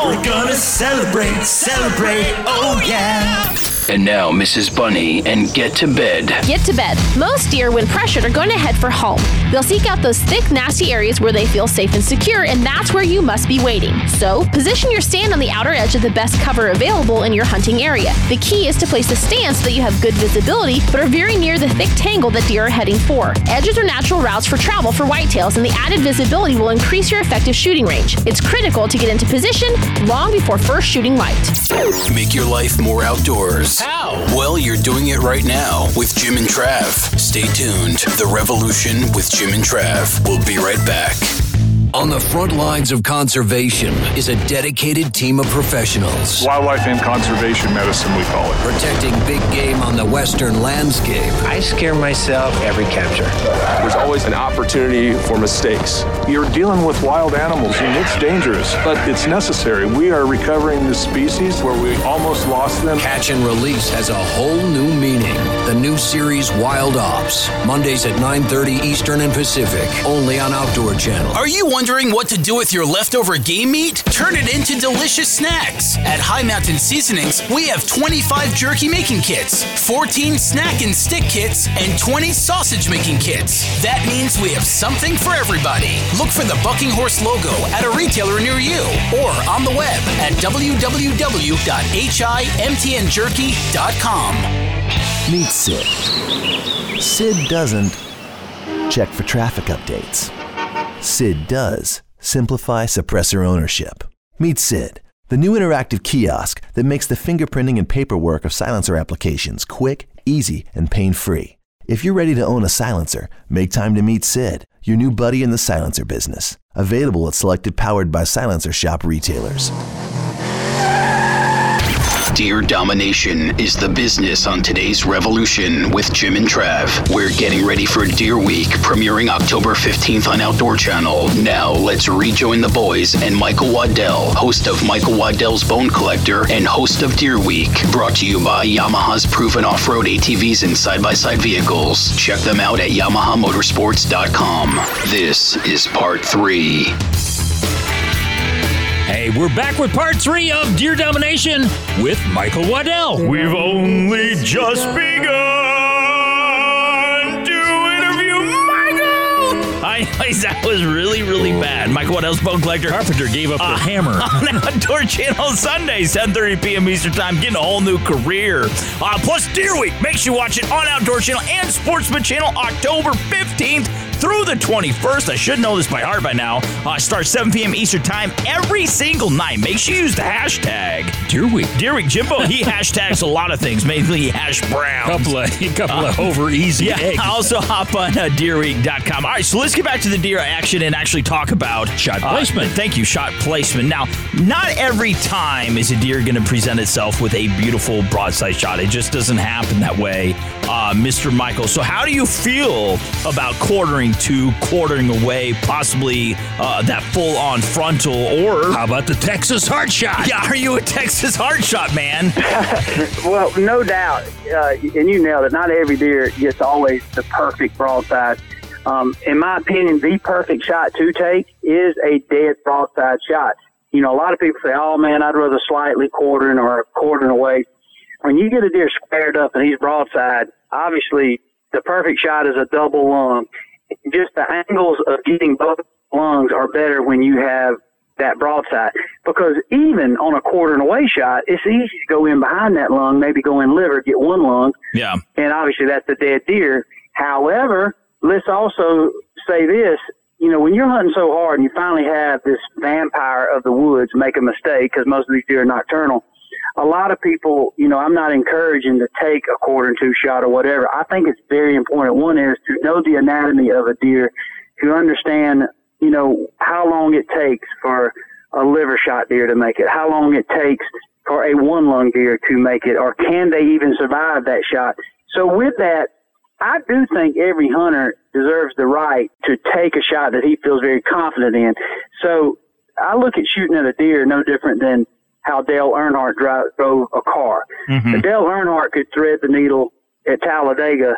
C: We're gonna celebrate, celebrate, oh yeah!
B: And now, Mrs. Bunny and Get to Bed.
G: Get to bed. Most deer, when pressured, are going to head for home. They'll seek out those thick, nasty areas where they feel safe and secure, and that's where you must be waiting. So, position your stand on the outer edge of the best cover available in your hunting area. The key is to place a stand so that you have good visibility, but are very near the thick tangle that deer are heading for. Edges are natural routes for travel for whitetails, and the added visibility will increase your effective shooting range. It's critical to get into position long before first shooting light.
F: Make your life more outdoors. How? Well, you're doing it right now with Jim and Trav. Stay tuned. The Revolution with Jim and Trav. We'll be right back. On the front lines of conservation is a dedicated team of professionals.
S: Wildlife and conservation medicine, we call it.
K: Protecting big game on the western landscape.
T: I scare myself every capture.
S: There's always an opportunity for mistakes. You're dealing with wild animals and it's dangerous, but it's necessary. We are recovering the species where we almost lost them.
K: Catch and release has a whole new meaning. The new series Wild Ops, Mondays at 9:30 Eastern and Pacific, only on Outdoor Channel.
F: Are you wondering what to do with your leftover game meat? Turn it into delicious snacks. At High Mountain Seasonings, we have 25 jerky making kits, 14 snack and stick kits, and 20 sausage making kits. That means we have something for everybody. Look for the Bucking Horse logo at a retailer near you or on the web at www.himtnjerky.com.
P: Meet Sid. Sid doesn't check for traffic updates. Sid does simplify suppressor ownership. Meet Sid, the new interactive kiosk that makes the fingerprinting and paperwork of silencer applications quick, easy, and pain free. If you're ready to own a silencer, make time to meet Sid, your new buddy in the silencer business. Available at selected powered by silencer shop retailers.
B: Deer domination is the business on today's Revolution with Jim and Trav. We're getting ready for Deer Week, premiering October 15th on Outdoor Channel. Now, let's rejoin the boys and Michael Waddell, host of Michael Waddell's Bone Collector and host of Deer Week, brought to you by Yamaha's proven off road ATVs and side by side vehicles. Check them out at YamahaMotorsports.com. This is part three.
H: Hey, we're back with part three of Deer Domination with Michael Waddell.
C: We've only just begun to interview Michael. I, that was really, really bad. Michael Waddell's Bone Collector.
H: Carpenter gave up the hammer.
C: on Outdoor Channel Sunday, 7.30 p.m. Eastern Time, getting a whole new career. Uh, plus Deer Week. Make sure you watch it on Outdoor Channel and Sportsman Channel October 15th through the 21st. I should know this by heart by now. Uh, starts 7 p.m. Eastern Time every single night. Make sure you use the hashtag
H: Deer Week.
C: Deer Week. Jimbo, he hashtags a lot of things, mainly hash browns.
H: Couple of, couple of over easy
C: yeah,
H: eggs.
C: also hop on uh, deerweek.com. All right, so let's get back to the deer action and actually talk about
H: Shot
C: uh,
H: placement.
C: thank you, shot placement. Now, not every time is a deer going to present itself with a beautiful broadside shot. It just doesn't happen that way, uh, Mr. Michael. So, how do you feel about quartering to quartering away, possibly uh, that full on frontal, or
H: How about the Texas heart shot?
C: yeah, are you a Texas heart shot man?
J: well, no doubt, uh, and you nailed it. Not every deer gets always the perfect broadside. Um, in my opinion, the perfect shot to take is a dead broadside shot. You know, a lot of people say, "Oh man, I'd rather slightly quartering or quartering away." When you get a deer squared up and he's broadside, obviously the perfect shot is a double lung. Just the angles of getting both lungs are better when you have that broadside. Because even on a quarter and away shot, it's easy to go in behind that lung, maybe go in liver, get one lung,
C: Yeah.
J: and obviously that's a dead deer. However, let's also say this. You know, when you're hunting so hard and you finally have this vampire of the woods make a mistake, because most of these deer are nocturnal, a lot of people, you know, I'm not encouraging to take a quarter and two shot or whatever. I think it's very important. One is to know the anatomy of a deer, to understand, you know, how long it takes for a liver shot deer to make it, how long it takes for a one lung deer to make it, or can they even survive that shot? So with that, I do think every hunter deserves the right to take a shot that he feels very confident in. So I look at shooting at a deer no different than how Dale Earnhardt drive, drove a car. If Dale Earnhardt could thread the needle at Talladega,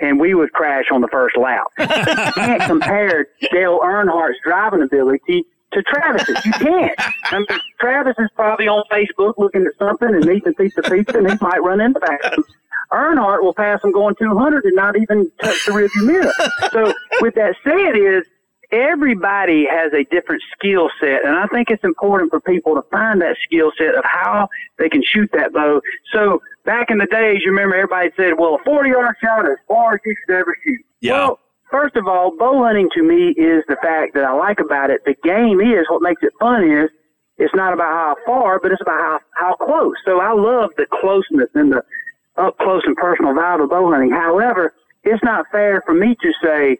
J: and we would crash on the first lap. you can't compare Dale Earnhardt's driving ability to Travis's. You can't. I mean, Travis is probably on Facebook looking at something and needs a piece of pizza, and he might run into that. Earnhardt will pass him going 200 and not even touch the rearview mirror. So, with that said, is everybody has a different skill set, and I think it's important for people to find that skill set of how they can shoot that bow. So, back in the days, you remember everybody said, "Well, a 40 yard shot is as far as you should ever shoot."
C: Yeah.
J: Well, First of all, bow hunting to me is the fact that I like about it. The game is what makes it fun is it's not about how far, but it's about how, how close. So I love the closeness and the up close and personal vibe of bow hunting. However, it's not fair for me to say,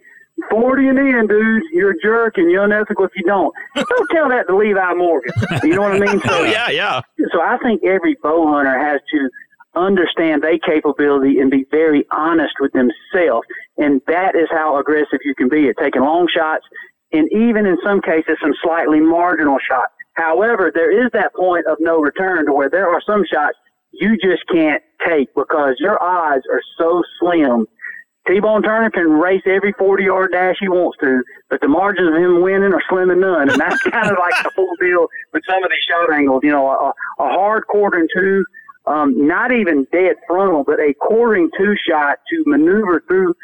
J: 40 and in, dude, you're a jerk and you're unethical if you don't. Don't tell that to Levi Morgan. You know what I mean? So,
C: oh, yeah, yeah.
J: So I think every bow hunter has to understand their capability and be very honest with themselves. And that is how aggressive you can be at taking long shots and even in some cases some slightly marginal shots. However, there is that point of no return to where there are some shots you just can't take because your odds are so slim. T-Bone Turner can race every 40 yard dash he wants to, but the margins of him winning are slim and none. And that's kind of like the whole deal with some of these shot angles. You know, a, a hard quarter and two, um, not even dead frontal, but a quartering two shot to maneuver through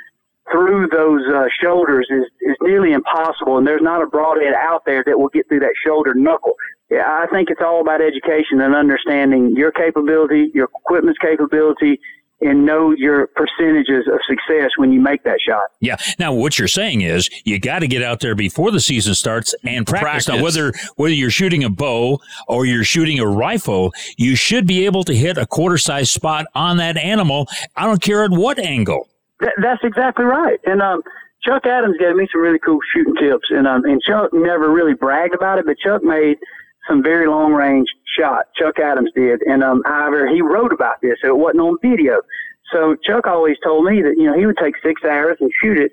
J: through those uh, shoulders is, is nearly impossible. And there's not a broadhead out there that will get through that shoulder knuckle. Yeah, I think it's all about education and understanding your capability, your equipment's capability, and know your percentages of success when you make that shot.
H: Yeah. Now, what you're saying is you got to get out there before the season starts and practice.
C: Practice.
H: Now, whether whether you're shooting a bow or you're shooting a rifle, you should be able to hit a quarter size spot on that animal. I don't care at what angle.
J: Th- that's exactly right. And um, Chuck Adams gave me some really cool shooting tips, and um, and Chuck never really bragged about it, but Chuck made some very long range shots. Chuck Adams did, and um, however, he wrote about this, so it wasn't on video. So Chuck always told me that you know he would take six arrows and shoot it,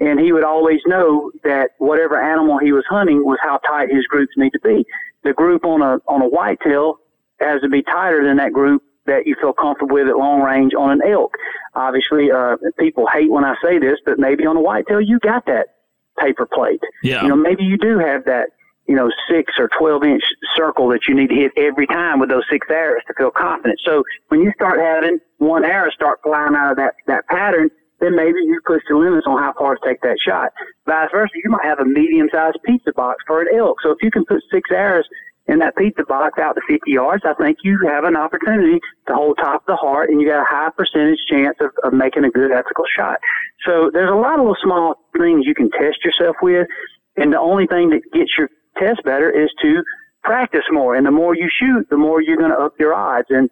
J: and he would always know that whatever animal he was hunting was how tight his groups need to be. The group on a on a whitetail has to be tighter than that group that you feel comfortable with at long range on an elk. Obviously, uh, people hate when I say this, but maybe on a whitetail you got that paper plate.
C: Yeah.
J: You know, maybe you do have that, you know, six or 12 inch circle that you need to hit every time with those six arrows to feel confident. So when you start having one arrow start flying out of that, that pattern, then maybe you push the limits on how far to take that shot. Vice versa, you might have a medium sized pizza box for an elk. So if you can put six arrows in that pizza box out to 50 yards, I think you have an opportunity to hold top of the heart and you got a high percentage chance of, of making a good ethical shot. So there's a lot of little small things you can test yourself with. And the only thing that gets your test better is to practice more. And the more you shoot, the more you're going to up your odds. And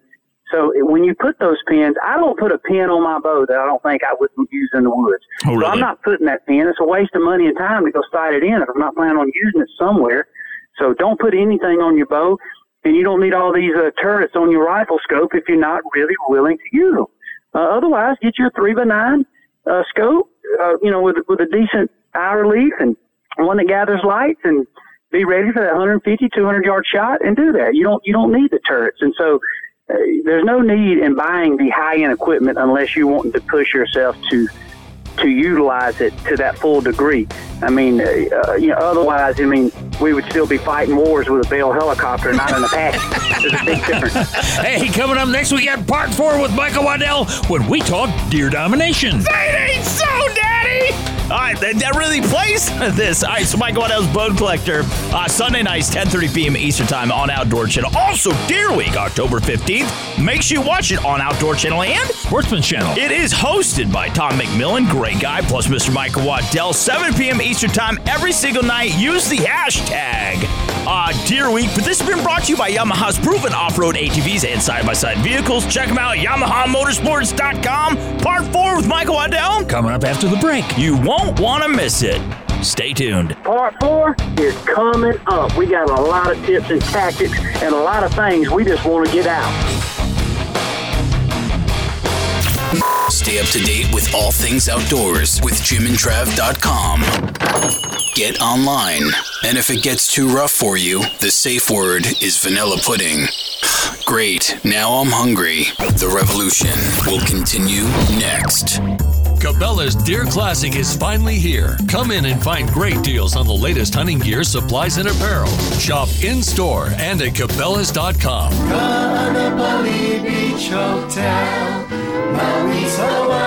J: so when you put those pins, I don't put a pin on my bow that I don't think I would use in the woods.
C: Oh,
J: So? I'm not putting that pin. It's a waste of money and time to go sight it in if I'm not planning on using it somewhere. So don't put anything on your bow, and you don't need all these uh, turrets on your rifle scope if you're not really willing to use them. Uh, otherwise, get your three by nine uh, scope, uh, you know, with with a decent eye relief and one that gathers lights, and be ready for that 150, 200 yard shot, and do that. You don't you don't need the turrets, and so. Uh, there's no need in buying the high end equipment unless you want to push yourself to to utilize it to that full degree. I mean, uh, you know, otherwise, I mean, we would still be fighting wars with a Bell helicopter, not an Apache. There's a big difference.
H: Hey, coming up next, we got part four with Michael Waddell when we talk deer domination.
C: That ain't so, Daddy! All right, that, that really plays this. All right, so Michael Waddell's Bone Collector, uh, Sunday nights, 10.30 p.m. Eastern Time on Outdoor Channel. Also, Deer Week, October 15th. Make sure you watch it on Outdoor Channel and
H: Sportsman Channel.
C: It is hosted by Tom McMillan, great guy, plus Mr. Michael Waddell, 7 p.m. Eastern Time every single night. Use the hashtag uh, Deer Week. But this has been brought to you by Yamaha's proven off-road ATVs and side-by-side vehicles. Check them out, at YamahaMotorsports.com. Part 4 with Michael Waddell.
H: Coming up after the break.
C: You won't want to miss it. Stay tuned.
J: Part four is coming up. We got a lot of tips and tactics and a lot of things we just want to get out.
F: Stay up to date with all things outdoors with jimandtrav.com. Get online. And if it gets too rough for you, the safe word is vanilla pudding. Great, now I'm hungry. The revolution will continue next.
Q: Cabela's Deer Classic is finally here. Come in and find great deals on the latest hunting gear, supplies, and apparel. Shop in store and at Cabela's.com.
U: Kaanapali Beach Hotel, Maui's Hotel.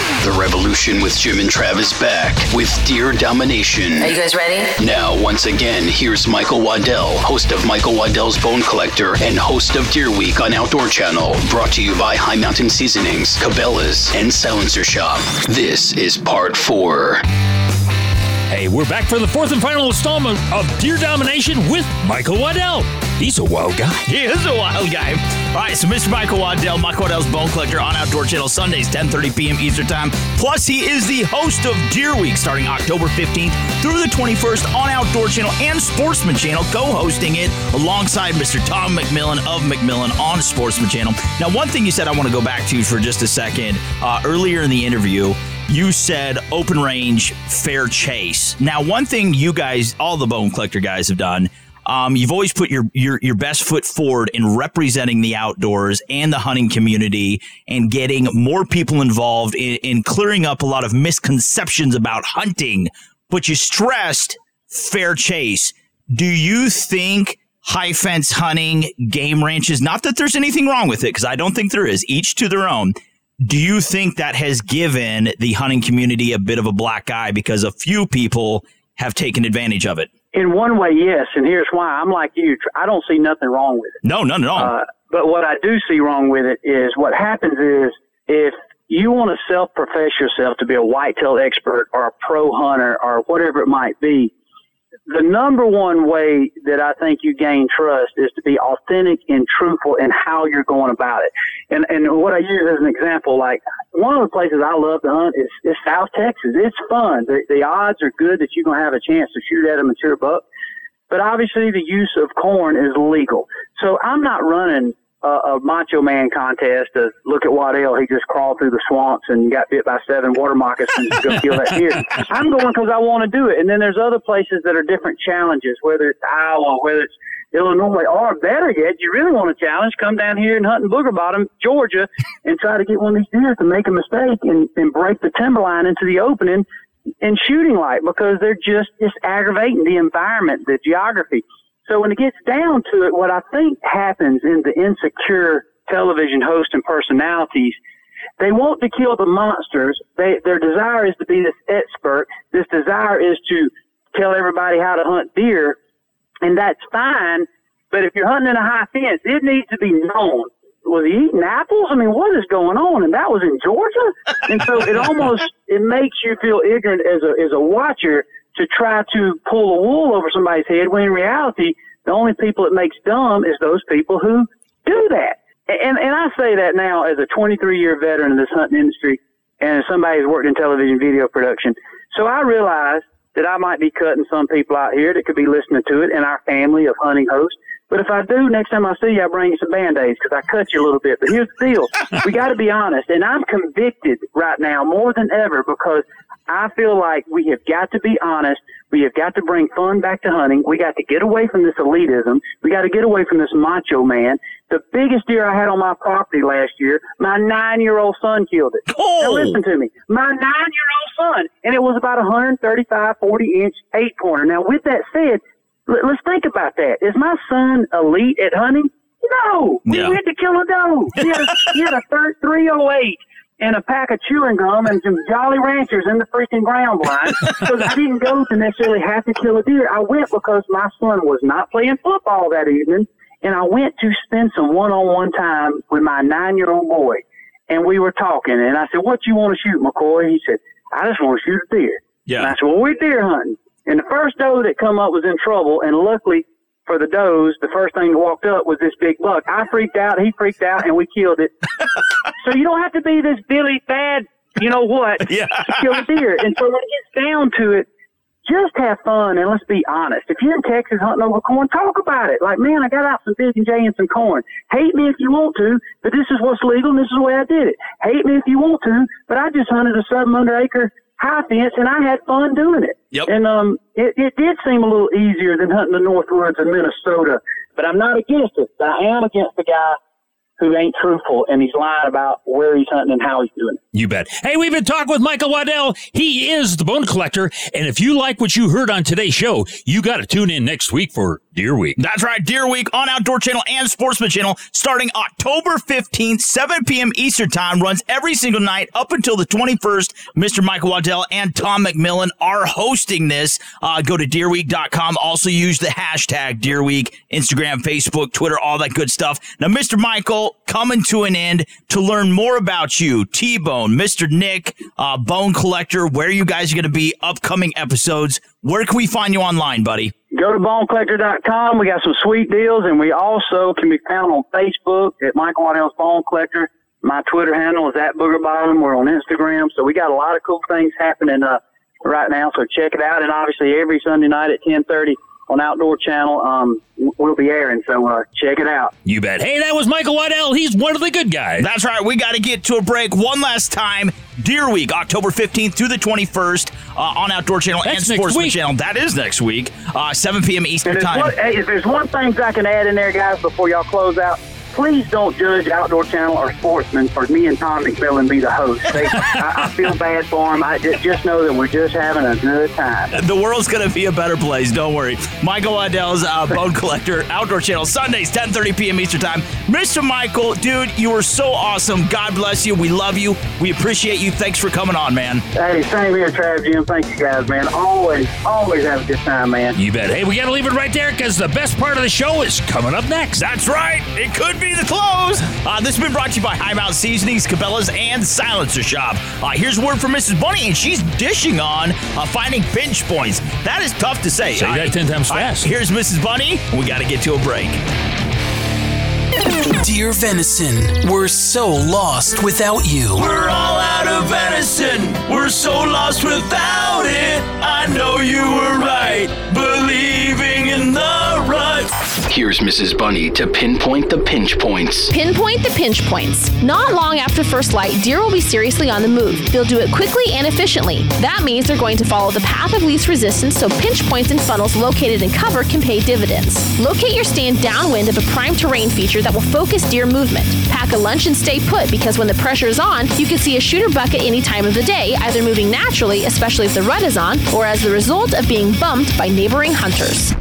B: The Revolution with Jim and Travis back with Deer Domination.
V: Are you guys ready?
B: Now, once again, here's Michael Waddell, host of Michael Waddell's Bone Collector and host of Deer Week on Outdoor Channel. Brought to you by High Mountain Seasonings, Cabela's, and Silencer Shop. This is part four.
H: Hey, we're back for the fourth and final installment of Deer Domination with Michael Waddell. He's a wild guy.
C: He is a wild guy. All right, so Mr. Michael Waddell, Michael Waddell's Bone Collector on Outdoor Channel Sundays, 10:30 p.m. Eastern Time. Plus, he is the host of Deer Week starting October 15th through the 21st on Outdoor Channel and Sportsman Channel, co-hosting it alongside Mr. Tom McMillan of McMillan on Sportsman Channel. Now, one thing you said I want to go back to for just a second. Uh, earlier in the interview, you said open range, fair chase. Now, one thing you guys, all the bone collector guys, have done. Um, you've always put your, your your best foot forward in representing the outdoors and the hunting community and getting more people involved in, in clearing up a lot of misconceptions about hunting. But you stressed fair chase. Do you think high fence hunting, game ranches, not that there's anything wrong with it, because I don't think there is, each to their own. Do you think that has given the hunting community a bit of a black eye because a few people have taken advantage of it?
J: In one way, yes, and here's why. I'm like you. I don't see nothing wrong with it.
C: No, none at all.
J: Uh, but what I do see wrong with it is what happens is if you want to self-profess yourself to be a whitetail expert or a pro hunter or whatever it might be, the number one way that I think you gain trust is to be authentic and truthful in how you're going about it. And and what I use as an example, like one of the places I love to hunt is, is South Texas. It's fun. The, the odds are good that you're gonna have a chance to shoot at a mature buck. But obviously the use of corn is legal. So I'm not running a, a macho man contest to look at what Waddell. He just crawled through the swamps and got bit by seven water moccasins to go kill that deer. I'm going because I want to do it. And then there's other places that are different challenges, whether it's Iowa, whether it's Illinois, or better yet, you really want a challenge, come down here and hunt in Booger Bottom, Georgia, and try to get one of these deer to make a mistake and, and break the timberline into the opening and shooting light because they're just, just aggravating the environment, the geography. So when it gets down to it, what I think happens in the insecure television host and personalities, they want to kill the monsters. They, their desire is to be this expert. This desire is to tell everybody how to hunt deer, and that's fine. But if you're hunting in a high fence, it needs to be known. Was he eating apples? I mean, what is going on? And that was in Georgia. And so it almost it makes you feel ignorant as a as a watcher to try to pull the wool over somebody's head when in reality, the only people it makes dumb is those people who do that. And, and I say that now as a 23 year veteran of this hunting industry and as somebody who's worked in television video production. So I realize that I might be cutting some people out here that could be listening to it in our family of hunting hosts. But if I do, next time I see you, I bring you some band-aids because I cut you a little bit. But here's the deal. we got to be honest. And I'm convicted right now more than ever because I feel like we have got to be honest. We have got to bring fun back to hunting. We got to get away from this elitism. We got to get away from this macho man. The biggest deer I had on my property last year, my nine-year-old son killed it.
C: Oh.
J: Now listen to me. My nine-year-old son, and it was about 135, 40-inch eight-pointer. Now with that said, let's think about that. Is my son elite at hunting? No. We
C: Yeah.
J: went to kill a doe. He had a, he had a third 308 and a pack of chewing gum and some Jolly Ranchers in the freaking ground blind. so I didn't go to necessarily have to kill a deer. I went because my son was not playing football that evening, and I went to spend some one-on-one time with my nine-year-old boy. And we were talking, and I said, "What you want to shoot, McCoy?" He said, "I just want to shoot a deer."
C: Yeah.
J: And I said, "Well, we're deer hunting." And the first doe that come up was in trouble, and luckily for the does, the first thing that walked up was this big buck. I freaked out, he freaked out, and we killed it. so you don't have to be this Billy bad, you know what,
C: Yeah.
J: to kill a deer. And so when it gets down to it, just have fun and let's be honest. If you're in Texas hunting over corn, talk about it. Like, man, I got out some big and J and some corn. Hate me if you want to, but this is what's legal and this is the way I did it. Hate me if you want to, but I just hunted a 700 acre high fence and I had fun doing it.
C: Yep.
J: And um, it, it did seem a little easier than hunting the Northwoods of Minnesota, but I'm not against it. I am against the guy who ain't truthful and he's lying about where he's hunting and how he's doing it.
H: You bet. Hey, we've been talking with Michael Waddell. He is the bone collector. And if you like what you heard on today's show, you got to tune in next week for Deer Week.
C: That's right, Deer Week on Outdoor Channel and Sportsman Channel starting October 15th, 7 p.m. Eastern Time, runs every single night up until the 21st. Mr. Michael Waddell and Tom McMillan are hosting this. Uh, go to deerweek.com. Also use the hashtag Deer Week, Instagram, Facebook, Twitter, all that good stuff. Now, Mr. Michael, coming to an end to learn more about you, T-Bone, Mr. Nick, uh, Bone Collector, where you guys are going to be, upcoming episodes. Where can we find you online, buddy?
J: Go to bonecollector.com. We got some sweet deals, and we also can be found on Facebook at Michael Waddell's Bone Collector. My Twitter handle is at Booger Bottom. We're on Instagram, so we got a lot of cool things happening uh, right now. So check it out, and obviously every Sunday night at 10:30 on Outdoor Channel, um, we'll be airing. So uh, check it out.
H: You bet. Hey, that was Michael Waddell. He's one of the good guys.
C: That's right. We got to get to a break one last time. Deer Week, October 15th through the 21st uh, on Outdoor Channel
H: That's
C: and
H: next
C: Sportsman
H: week.
C: Channel. That is next week, uh, 7 p.m. Eastern Time.
J: one, hey, if there's one thing I can add in there, guys, before y'all close out, please don't judge Outdoor Channel or Sportsman for me and Tom McMillan be the host. They, I, I feel bad for them. I just, just know that we're just having a good time.
C: The world's going to be a better place. Don't worry. Michael Waddell's uh, Bone Collector, Outdoor Channel, Sundays, 10.30 p.m. Eastern Time. Mr. Michael, dude, you were so awesome. God bless you. We love you. We appreciate you. Thanks for coming on, man.
J: Hey, same here, Trav Jim. Thank you guys, man. Always, always have a good time, man.
H: You bet. Hey, we got to leave it right there because the best part of the show is coming up next.
C: That's right. It could be the close. Uh, this has been brought to you by High Mountain Seasonings, Cabela's, and Silencer Shop. Uh, here's word from Mrs. Bunny, and she's dishing on uh, finding pinch points. That is tough to say.
H: Say that 10 times
C: All right,
H: fast.
C: here's Mrs. Bunny. We got to get to a break.
F: Dear Venison, we're so lost without you.
C: We're all out of venison. We're so lost without it. I know you were right, believing in the rut.
F: Here's Mrs. Bunny to pinpoint the pinch points.
G: Pinpoint the pinch points. Not long after first light, deer will be seriously on the move. They'll do it quickly and efficiently. That means they're going to follow the path of least resistance, so pinch points and funnels located in cover can pay dividends. Locate your stand downwind of a prime terrain feature that will focus deer movement. Pack a lunch and stay put because when the pressure is on, you can see a shooter buck at any time of the day, either moving naturally, especially if the rut is on, or as the result of being bumped by neighboring hunters.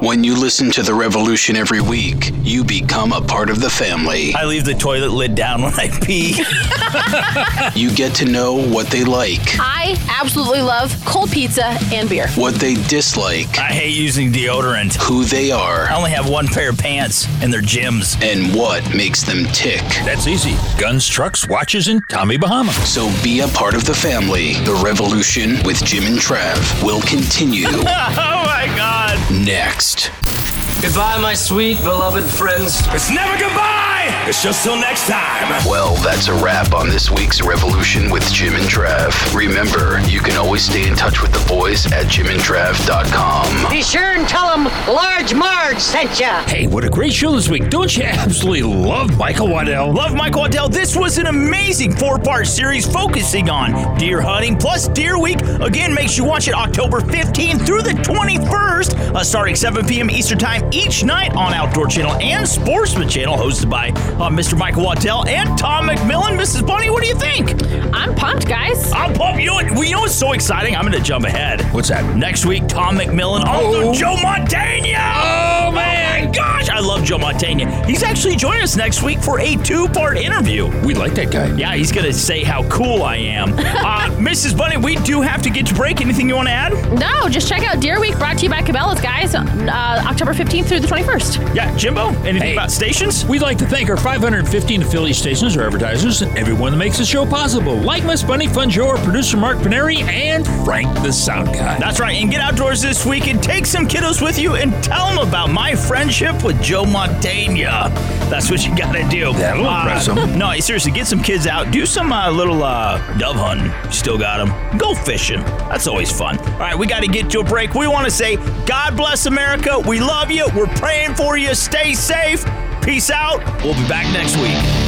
F: When you listen to The Revolution every week, you become a part of the family.
C: I leave the toilet lid down when I pee.
F: You get to know what they like,
G: I absolutely love cold pizza and beer.
F: what they dislike,
C: I hate using deodorant.
F: who they are,
C: I only have one pair of pants, and they're gyms.
F: and what makes them tick.
H: That's easy. Guns, trucks, watches, and Tommy Bahama.
F: So be a part of the family. The Revolution with Jim and Trav will continue
C: oh my God.
F: next.
T: Goodbye, my sweet, beloved friends.
C: It's never goodbye. It's just till next time.
F: Well, that's a wrap on this week's Revolution with Jim and Trav. Remember, you can always stay in touch with the boys at jimandtrav.com.
R: Be sure and tell them Large Marge sent ya.
H: Hey, what a great show this week. Don't you absolutely love Michael Waddell?
C: Love Michael Waddell. This was an amazing four-part series focusing on deer hunting plus Deer Week. Again, make sure you watch it October 15th through the 21st, uh, starting 7 p.m. Eastern Time each night on Outdoor Channel and Sportsman Channel, hosted by uh, Mr. Michael Waddell and Tom McMillan. Mrs. Bunny, what do you think?
G: I'm pumped, guys.
C: I'm pumped. You know what? We know what's so exciting. I'm going to jump ahead.
H: What's that?
C: Next week, Tom McMillan,
H: Oh.
C: also Joe Mantegna.
H: Oh, man.
C: my gosh, I I love Joe Mantegna. He's actually joining us next week for a two-part interview.
H: We like that guy.
C: Yeah, he's gonna say how cool I am. uh, Mrs. Bunny, we do have to get to break. Anything you want to add?
G: No, just check out Deer Week brought to you by Cabela's, guys. Uh, October 15th through the 21st.
C: Yeah, Jimbo, anything about stations?
H: We'd like to thank our 515 affiliate stations, our advertisers, and everyone that makes the show possible, like Miss Bunny Fun Joe, our producer Mark Paneri, and Frank the Sound Guy.
C: That's right. And get outdoors this week and take some kiddos with you and tell them about my friendship with Joe Mantegna. That's what you gotta do.
H: That'll impress 'em.
C: No, seriously, get some kids out. Do some uh, little uh, dove hunting. Still got them. Go fishing. That's always fun. All right, we got to get to a break. We want to say, God bless America. We love you. We're praying for you. Stay safe. Peace out. We'll be back next week.